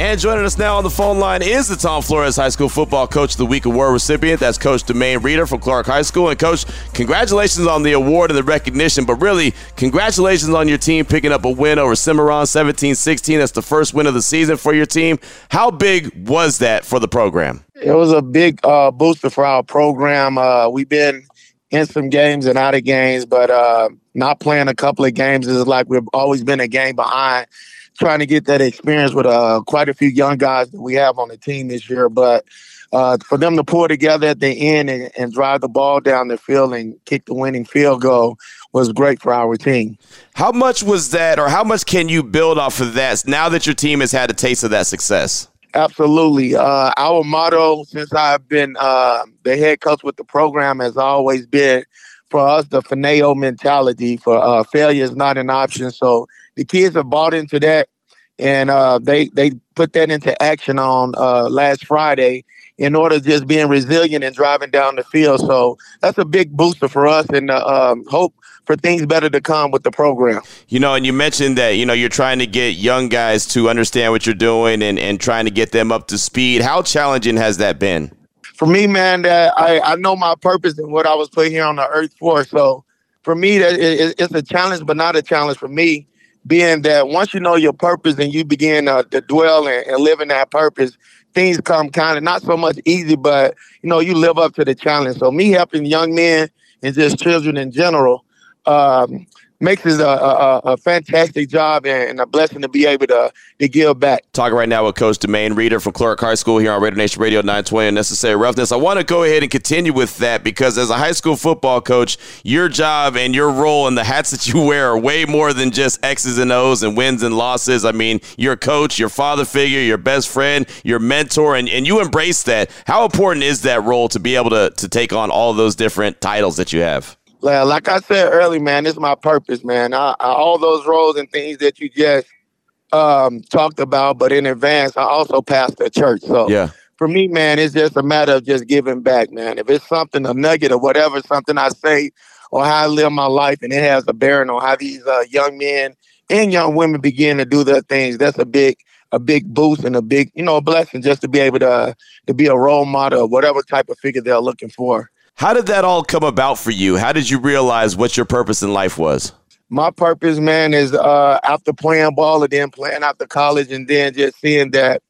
And joining us now on the phone line is the Tom Flores High School Football Coach of the Week award recipient. That's Coach Deumaine Reeder from Clark High School. And Coach, congratulations on the award and the recognition, but really, congratulations on your team picking up a win over Cimarron 17-16. That's the first win of the season for your team. How big was that for the program? It was a big uh, booster for our program. Uh, we've been in some games and out of games, but uh, not playing a couple of games is like we've always been a game behind trying to get that experience with uh, quite a few young guys that we have on the team this year. But uh, for them to pull together at the end and, and, drive the ball down the field and kick the winning field goal was great for our team. How much was that, or how much can you build off of that now that your team has had a taste of that success? Absolutely. Uh, our motto since I've been uh, the head coach with the program has always been for us the FINO mentality for uh, failure is not an option. So the kids have bought into that, and uh, they they put that into action on uh, last Friday in order just being resilient and driving down the field. So that's a big booster for us, and uh, um, hope for things better to come with the program. You know, and you mentioned that you know you're trying to get young guys to understand what you're doing and and trying to get them up to speed. How challenging has that been? For me, man, that I I know my purpose and what I was put here on the earth for. So for me, that it, it's a challenge, but not a challenge for me being that once you know your purpose and you begin uh, to dwell and, and live in that purpose, things come kind of not so much easy, but you know you live up to the challenge. So me helping young men and just children in general, um, makes it a, a, a fantastic job and a blessing to be able to, to give back. Talking right now with Coach Deumaine Reeder from Clark High School here on Raider Nation Radio 920 Necessary Roughness. I want to go ahead and continue with that because as a high school football coach, your job and your role and the hats that you wear are way more than just X's and O's and wins and losses. I mean, you're a coach, your father figure, your best friend, your mentor, and, and you embrace that. How important is that role to be able to, to take on all those different titles that you have? Like I said earlier, man, this is my purpose, man. I, I, all those roles and things that you just um, talked about, but in advance, I also pastor a church. So yeah. for me, man, it's just a matter of just giving back, man. If it's something, a nugget or whatever, something I say or how I live my life, and it has a bearing on how these uh, young men and young women begin to do their things, that's a big a big boost and a big, you know, a blessing just to be able to uh, to be a role model or whatever type of figure they're looking for. How did that all come about for you? How did you realize what your purpose in life was? My purpose, man, is uh, after playing ball and then playing after college and then just seeing that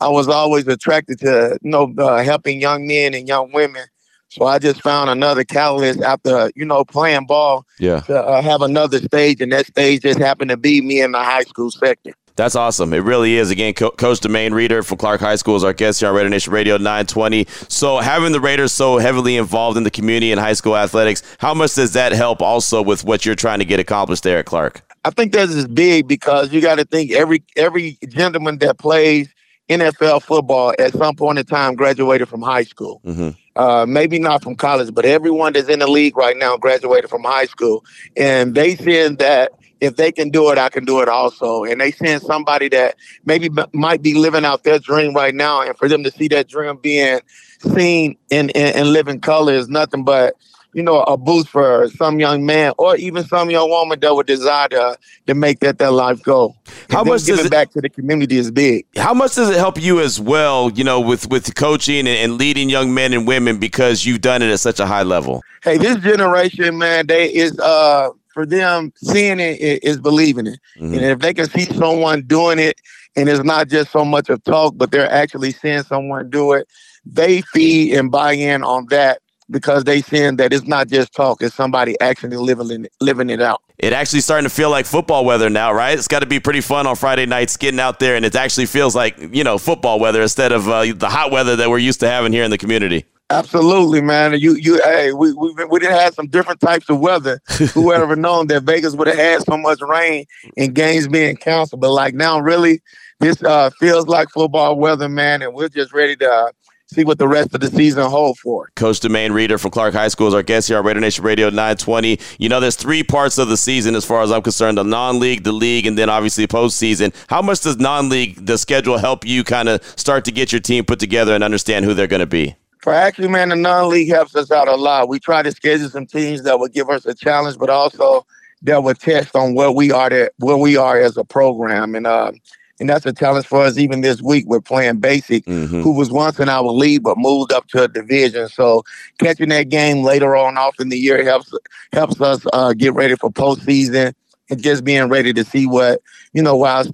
I was always attracted to, you know, uh, helping young men and young women. So I just found another catalyst after, you know, playing ball yeah. to uh, have another stage. And that stage just happened to be me in the high school sector. That's awesome. It really is. Again, Co- Coach Deumaine Reeder from Clark High School is our guest here on Raider Nation Radio 920. So, having the Raiders so heavily involved in the community and high school athletics, how much does that help also with what you're trying to get accomplished there at Clark? I think that is big because you got to think every every gentleman that plays NFL football at some point in time graduated from high school. Mm-hmm. Uh, maybe not from college, but everyone that's in the league right now graduated from high school, and they said that if they can do it, I can do it also. And they send somebody that maybe b- might be living out their dream right now, and for them to see that dream being seen in, in, in living color is nothing but you know a boost for some young man or even some young woman that would desire to, to make that their life goal. How much giving it- back to the community is big. How much does it help you as well, you know, with, with coaching and, and leading young men and women because you've done it at such a high level? hey, this generation, man, they is uh for them seeing it is believing it. Mhm. And if they can see someone doing it and it's not just so much of talk, but they're actually seeing someone do it, they feed and buy in on that because they seeing that it's not just talk, it's somebody actually living it, living it out. It actually starting to feel like football weather now, right? It's got to be pretty fun on Friday nights getting out there, and it actually feels like, you know, football weather instead of uh, the hot weather that we're used to having here in the community. Absolutely, man. You, you, hey, we we we did have some different types of weather. Who would ever known that Vegas would have had so much rain and games being canceled? But like now, really, this uh, feels like football weather, man, and we're just ready to uh, see what the rest of the season hold for. Coach Deumaine Reeder from Clark High School is our guest here on Raider Nation Radio 920. You know, there's three parts of the season as far as I'm concerned the non league, the league, and then obviously postseason. How much does non league, the schedule, help you kind of start to get your team put together and understand who they're going to be? For actually, man, the non-league helps us out a lot. We try to schedule some teams that would give us a challenge, but also that would test on where we are to, where we are as a program. And uh, and that's a challenge for us. Even this week, we're playing Basic, Mhm. who was once in our league but moved up to a division. So catching that game later on off in the year helps helps us uh, get ready for postseason and just being ready to see what you know where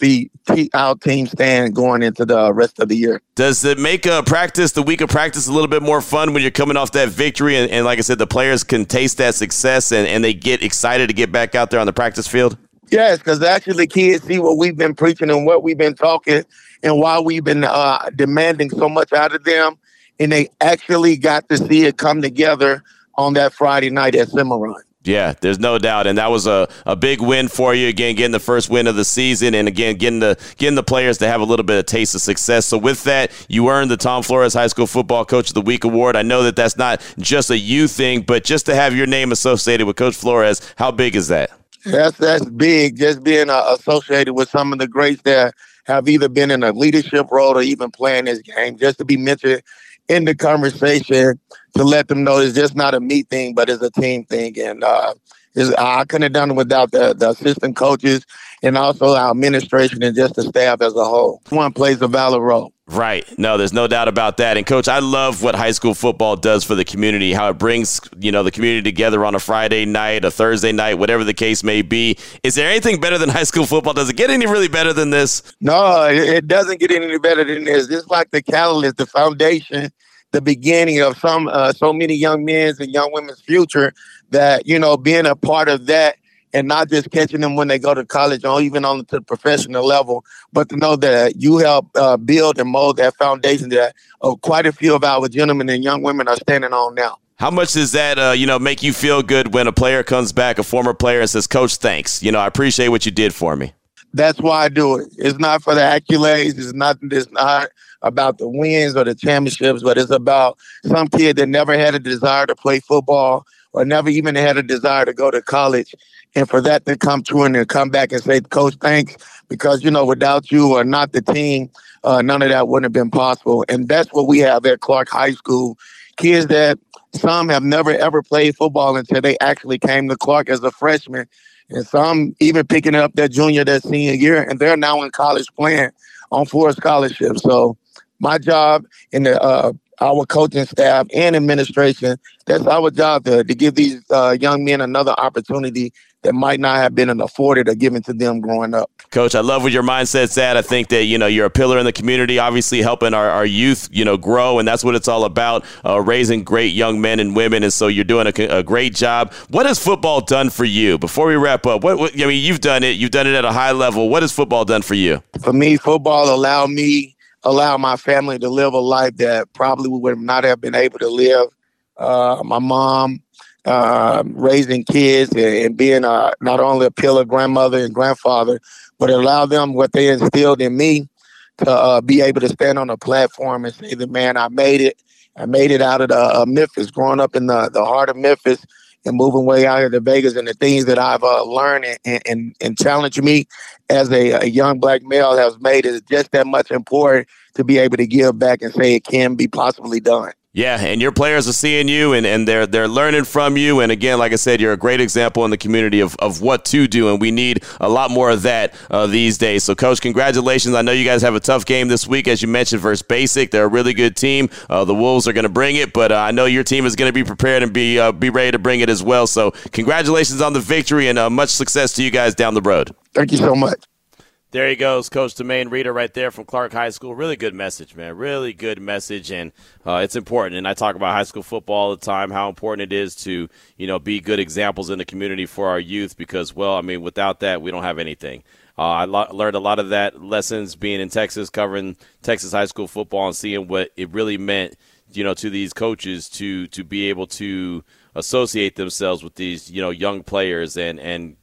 our, team stand going into the rest of the year. Does it make a practice, the week of practice, a little bit more fun when you're coming off that victory? And, and like I said, the players can taste that success and, and they get excited to get back out there on the practice field? Yes, because actually kids see what we've been preaching and what we've been talking and why we've been uh, demanding so much out of them. And they actually got to see it come together on that Friday night at Cimarron. Yeah, there's no doubt, and that was a, a big win for you. Again, getting the first win of the season, and again getting the getting the players to have a little bit of taste of success. So with that, you earned the Tom Flores High School Football Coach of the Week award. I know that that's not just a you thing, but just to have your name associated with Coach Flores, how big is that? That's that's big. Just being uh, associated with some of the greats that have either been in a leadership role or even playing this game, just to be mentioned in the conversation to let them know it's just not a me thing, but it's a team thing. And uh, is I couldn't have done it without the, the assistant coaches and also our administration and just the staff as a whole. One plays a valid role. Right. No, there's no doubt about that. And coach, I love what high school football does for the community, how it brings, you know, the community together on a Friday night, a Thursday night, whatever the case may be. Is there anything better than high school football? Does it get any really better than this? No, it, doesn't get any better than this. This is like the catalyst, the foundation, the beginning of some uh, so many young men's and young women's future that, you know, being a part of that and not just catching them when they go to college or even on to the professional level, but to know that you help uh, build and mold that foundation that uh, quite a few of our gentlemen and young women are standing on now. How much does that, uh, you know, make you feel good when a player comes back, a former player, and says, "Coach, thanks. You know, I appreciate what you did for me." That's why I do it. It's not for the accolades. It's not. It's not about the wins or the championships, but it's about some kid that never had a desire to play football or never even had a desire to go to college, and for that to come true and to come back and say, "Coach, thanks," because you know, without you or not the team, uh, none of that wouldn't have been possible. And that's what we have at Clark High School. Kids that some have never ever played football until they actually came to Clark as a freshman. And some even picking up their junior, their senior year, and they're now in college playing on full scholarship. So my job in the uh, our coaching staff and administration, that's our job to, to give these uh, young men another opportunity that might not have been afforded or given to them growing up. Coach, I love what your mindset's at. I think that, you know, you're a pillar in the community, obviously helping our, our youth, you know, grow, and that's what it's all about, uh, raising great young men and women. And so you're doing a, a, great job. What has football done for you? Before we wrap up, what, what, I mean, you've done it. You've done it at a high level. What has football done for you? For me, football allowed me, allowed my family to live a life that probably we would not have been able to live. Uh, my mom, uh, raising kids and, and being a, not only a pillar grandmother and grandfather, but allow them what they instilled in me to uh, be able to stand on a platform and say that, man, I made it. I made it out of the, uh, Memphis, growing up in the, the heart of Memphis and moving way out here to Vegas and the things that I've uh, learned and, and, and challenged me as a, a young black male has made it just that much important to be able to give back and say it can be possibly done. Yeah, and your players are seeing you and, and they're they're learning from you. And again, like I said, you're a great example in the community of, of what to do, and we need a lot more of that uh, these days. So, coach, congratulations! I know you guys have a tough game this week, as you mentioned, versus Basic. They're a really good team. Uh, the Wolves are going to bring it, but uh, I know your team is going to be prepared and be uh, be ready to bring it as well. So, congratulations on the victory, and uh, much success to you guys down the road. Thank you so much. There he goes, Coach Deumaine Reeder, right there from Clark High School. Really good message, man. Really good message, and uh, it's important. And I talk about high school football all the time, how important it is to you know be good examples in the community for our youth. Because, well, I mean, without that, we don't have anything. Uh, I lo- learned a lot of that lessons being in Texas, covering Texas high school football, and seeing what it really meant, you know, to these coaches to to be able to associate themselves with these you know young players and and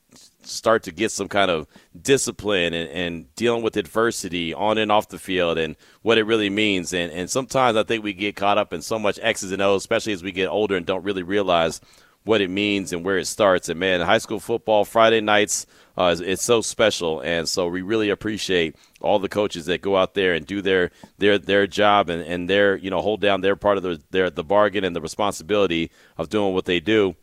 start to get some kind of discipline and, and, dealing with adversity on and off the field and what it really means. And, and sometimes I think we get caught up in so much X's and O's, especially as we get older and don't really realize what it means and where it starts. And man, high school football Friday nights uh, is, it's so special, and so we really appreciate all the coaches that go out there and do their their their job and, and their you know hold down their part of the, their the bargain and the responsibility of doing what they do.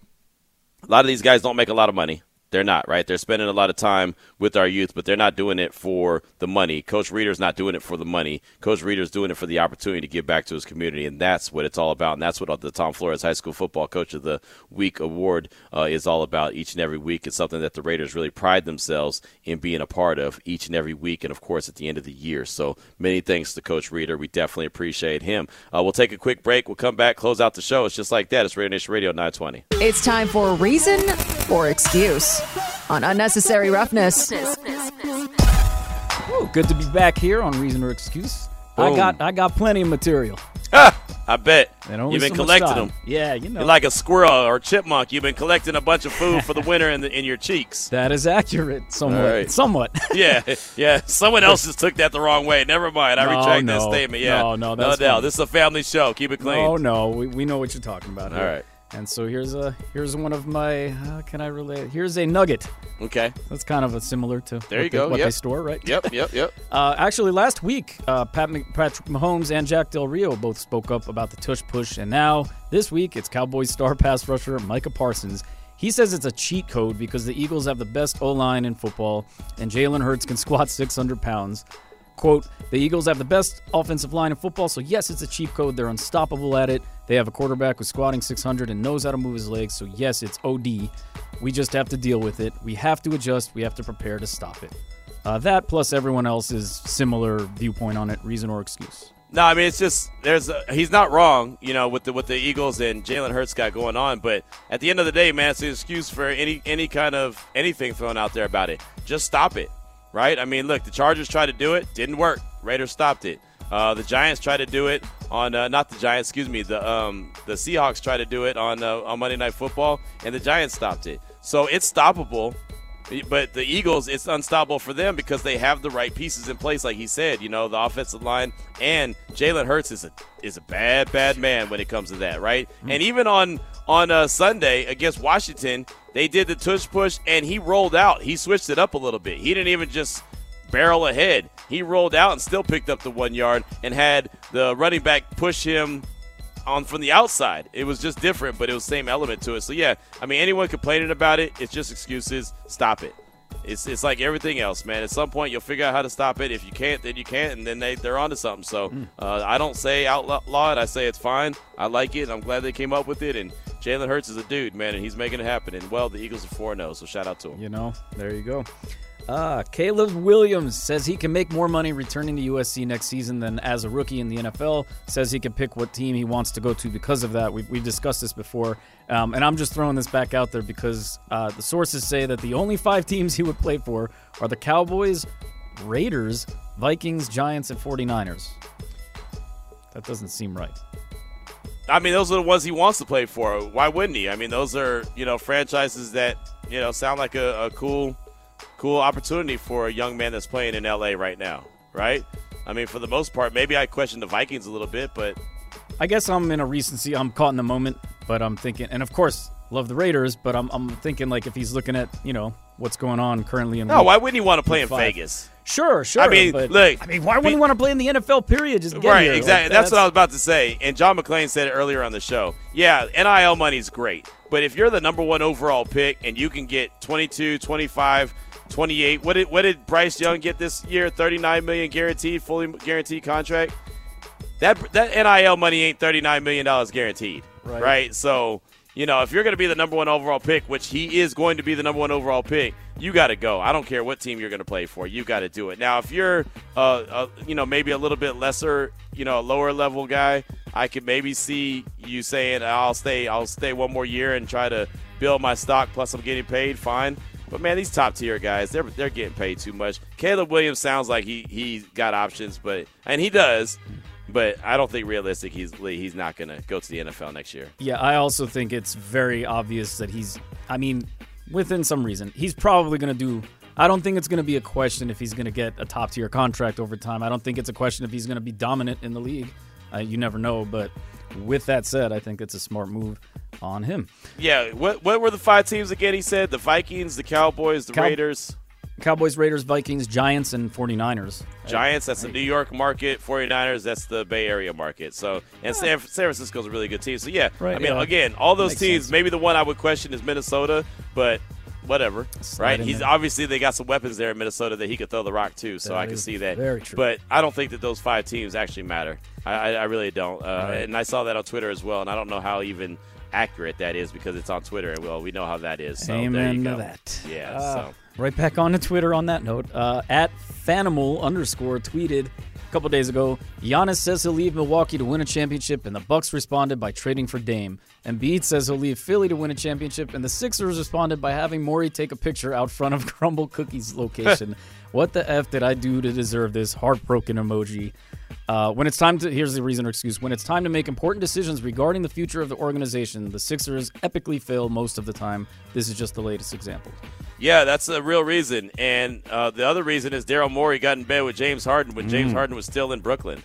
A lot of these guys don't make a lot of money. They're not, right? They're spending a lot of time with our youth, but they're not doing it for the money. Coach Reeder's not doing it for the money. Coach Reeder's doing it for the opportunity to give back to his community, and that's what it's all about. And that's what the Tom Flores High School Football Coach of the Week award uh, is all about each and every week. It's something that the Raiders really pride themselves in being a part of each and every week, and of course at the end of the year. So many thanks to Coach Reader. We definitely appreciate him. Uh, we'll take a quick break. We'll come back, close out the show. It's just like that. It's Raider Nation Radio 920. It's time for reason or excuse on Unnecessary Roughness. Ooh, good to be back here on Reason or Excuse. Boom. I got I got plenty of material. Ah, I bet. You've been so collecting them. Yeah, you know. You're like a squirrel or a chipmunk. You've been collecting a bunch of food for the winter in, the, in your cheeks. That is accurate, somewhat. Right. Somewhat. yeah, yeah. Someone else just took that the wrong way. Never mind. I no, retract no. that statement. Yeah. No, no, that's no doubt. This is a family show. Keep it clean. Oh no, we, we know what you're talking about. All right. And so here's a here's one of my how can I relate? Here's a nugget. Okay. That's kind of a similar to there you go. They, what yep. they store, right? Yep, yep, yep. uh, actually, last week, uh, Pat Patrick Mahomes and Jack Del Rio both spoke up about the tush push, and now this week it's Cowboys star pass rusher Micah Parsons. He says it's a cheat code because the Eagles have the best O line in football, and Jalen Hurts can squat 600 pounds. Quote, the Eagles have the best offensive line in football, so yes, it's a cheat code. They're unstoppable at it. They have a quarterback with squatting 600 and knows how to move his legs, so yes, it's OD. We just have to deal with it. We have to adjust. We have to prepare to stop it. Uh, that plus everyone else's similar viewpoint on it, reason or excuse. No, I mean it's just there's a, he's not wrong, you know, with the with the Eagles and Jalen Hurts got going on. But at the end of the day, man, it's an excuse for any any kind of anything thrown out there about it. Just stop it, right? I mean, look, the Chargers tried to do it, didn't work. Raiders stopped it. Uh, the Giants tried to do it on uh, not the Giants, excuse me. The um, the Seahawks tried to do it on uh, on Monday Night Football, and the Giants stopped it. So it's stoppable. But the Eagles, it's unstoppable for them because they have the right pieces in place, like he said. You know, the offensive line and Jalen Hurts is a is a bad, bad man when it comes to that, right? Mm-hmm. And even on on uh, Sunday against Washington, they did the tush push and he rolled out. He switched it up a little bit. He didn't even just barrel ahead. He rolled out and still picked up the one yard and had the running back push him on from the outside. It was just different, but it was same element to it. So yeah, I mean, anyone complaining about it, it's just excuses. Stop it. It's, it's like everything else, man. At some point, you'll figure out how to stop it. If you can't, then you can't, and then they, they're onto something. So hmm. uh, I don't say outlaw it. I say it's fine. I like it. I'm glad they came up with it. And Jalen Hurts is a dude, man, and he's making it happen. And, well, the Eagles are 4 0, so shout out to him. You know, there you go. Ah, Caleb Williams says he can make more money returning to USC next season than as a rookie in the NFL. Says he can pick what team he wants to go to because of that. We've, we've discussed this before. Um, and I'm just throwing this back out there because uh, the sources say that the only five teams he would play for are the Cowboys, Raiders, Vikings, Giants, and 49ers. That doesn't seem right. I mean, those are the ones he wants to play for. Why wouldn't he? I mean, those are, you know, franchises that, you know, sound like a, a cool – cool opportunity for a young man that's playing in LA right now, right? I mean, for the most part, maybe I question the Vikings a little bit, but I guess I'm in a recency. I'm caught in the moment, but I'm thinking, and of course, love the Raiders, but I'm, I'm thinking like if he's looking at you know what's going on currently in no, why wouldn't he want to play in five? Vegas? Sure, sure. I mean, look. I mean, why wouldn't you want to play in the NFL? Period. Just right, here. exactly. Like, that's, that's, what I was about to say. And John McClain said it earlier on the show. Yeah, NIL money's great, but if you're the number one overall pick and you can get 22, 25 28. What did what did Bryce Young get this year? 39 million guaranteed, fully guaranteed contract. That that NIL money ain't 39 million dollars guaranteed, right. right? So you know if you're going to be the number one overall pick, which he is going to be the number one overall pick, you got to go. I don't care what team you're going to play for, you got to do it. Now if you're uh, uh, you know maybe a little bit lesser, you know a lower level guy, I could maybe see you saying I'll stay I'll stay one more year and try to build my stock. Plus I'm getting paid, fine. But man, these top tier guys, they're they're getting paid too much. Caleb Williams sounds like he he got options, but and he does. But I don't think realistic he's he's not going to go to the NFL next year. Yeah, I also think it's very obvious that he's. I mean, within some reason, he's probably going to do. I don't think it's going to be a question if he's going to get a top tier contract over time. I don't think it's a question if he's going to be dominant in the league. Uh, you never know, but with that said, I think it's a smart move on him. Yeah. What what were the five teams again? He said the Vikings, the Cowboys, the Cow- Raiders. Cowboys, Raiders, Vikings, Giants, and 49ers. Giants, that's the New York market. 49ers, that's the Bay Area market. So, and San, San Francisco's a really good team. So, yeah, right, I mean, yeah. again, all those teams, sense. maybe the one I would question is Minnesota, but whatever, right? He's there. obviously they got some weapons there in Minnesota that he could throw the rock to, so that I can see that. Very true. But I don't think that those five teams actually matter. I, I really don't. Uh, right. And I saw that on Twitter as well, and I don't know how even – accurate that is because it's on Twitter, and well, we know how that is. So Amen to that. Yeah. Uh, so. Right back on to Twitter on that note. Uh, at Fanimal underscore tweeted a couple days ago, Giannis says he'll leave Milwaukee to win a championship, and the Bucks responded by trading for Dame. Embiid says he'll leave Philly to win a championship, and the Sixers responded by having Morey take a picture out front of Crumbl Cookie's location. what the f did I do to deserve this heartbroken emoji? Uh, when it's time to, here's the reason or excuse. When it's time to make important decisions regarding the future of the organization, the Sixers epically fail most of the time. This is just the latest example. Yeah, that's the real reason. And uh, the other reason is Daryl Morey got in bed with James Harden when mm. James Harden was still in Brooklyn.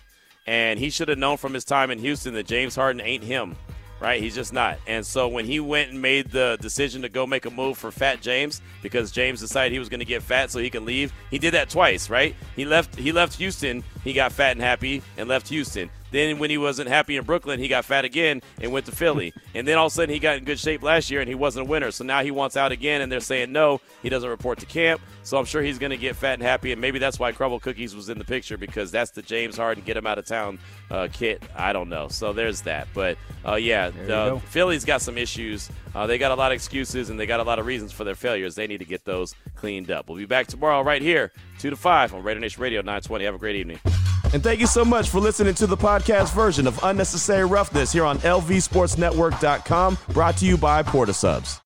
And he should have known from his time in Houston that James Harden ain't him right? He's just not. And so when he went and made the decision to go make a move for Fat James because James decided he was going to get fat so he can leave, he did that twice, right? He left he left Houston, he got fat and happy and left Houston. Then when he wasn't happy in Brooklyn, he got fat again and went to Philly. and then all of a sudden he got in good shape last year and he wasn't a winner. So now he wants out again and they're saying no, he doesn't report to camp. So I'm sure he's going to get fat and happy and maybe that's why Crumbl Cookies was in the picture because that's the James Harden get him out of town uh, kit. I don't know. So there's that. But uh, yeah, uh, Philly's got some issues. Uh, they got a lot of excuses and they got a lot of reasons for their failures. They need to get those cleaned up. We'll be back tomorrow right here, 2 to 5 on Raider Nation Radio 920. Have a great evening. And thank you so much for listening to the podcast version of Unnecessary Roughness here on LVSportsNetwork.com, brought to you by Porta Subs.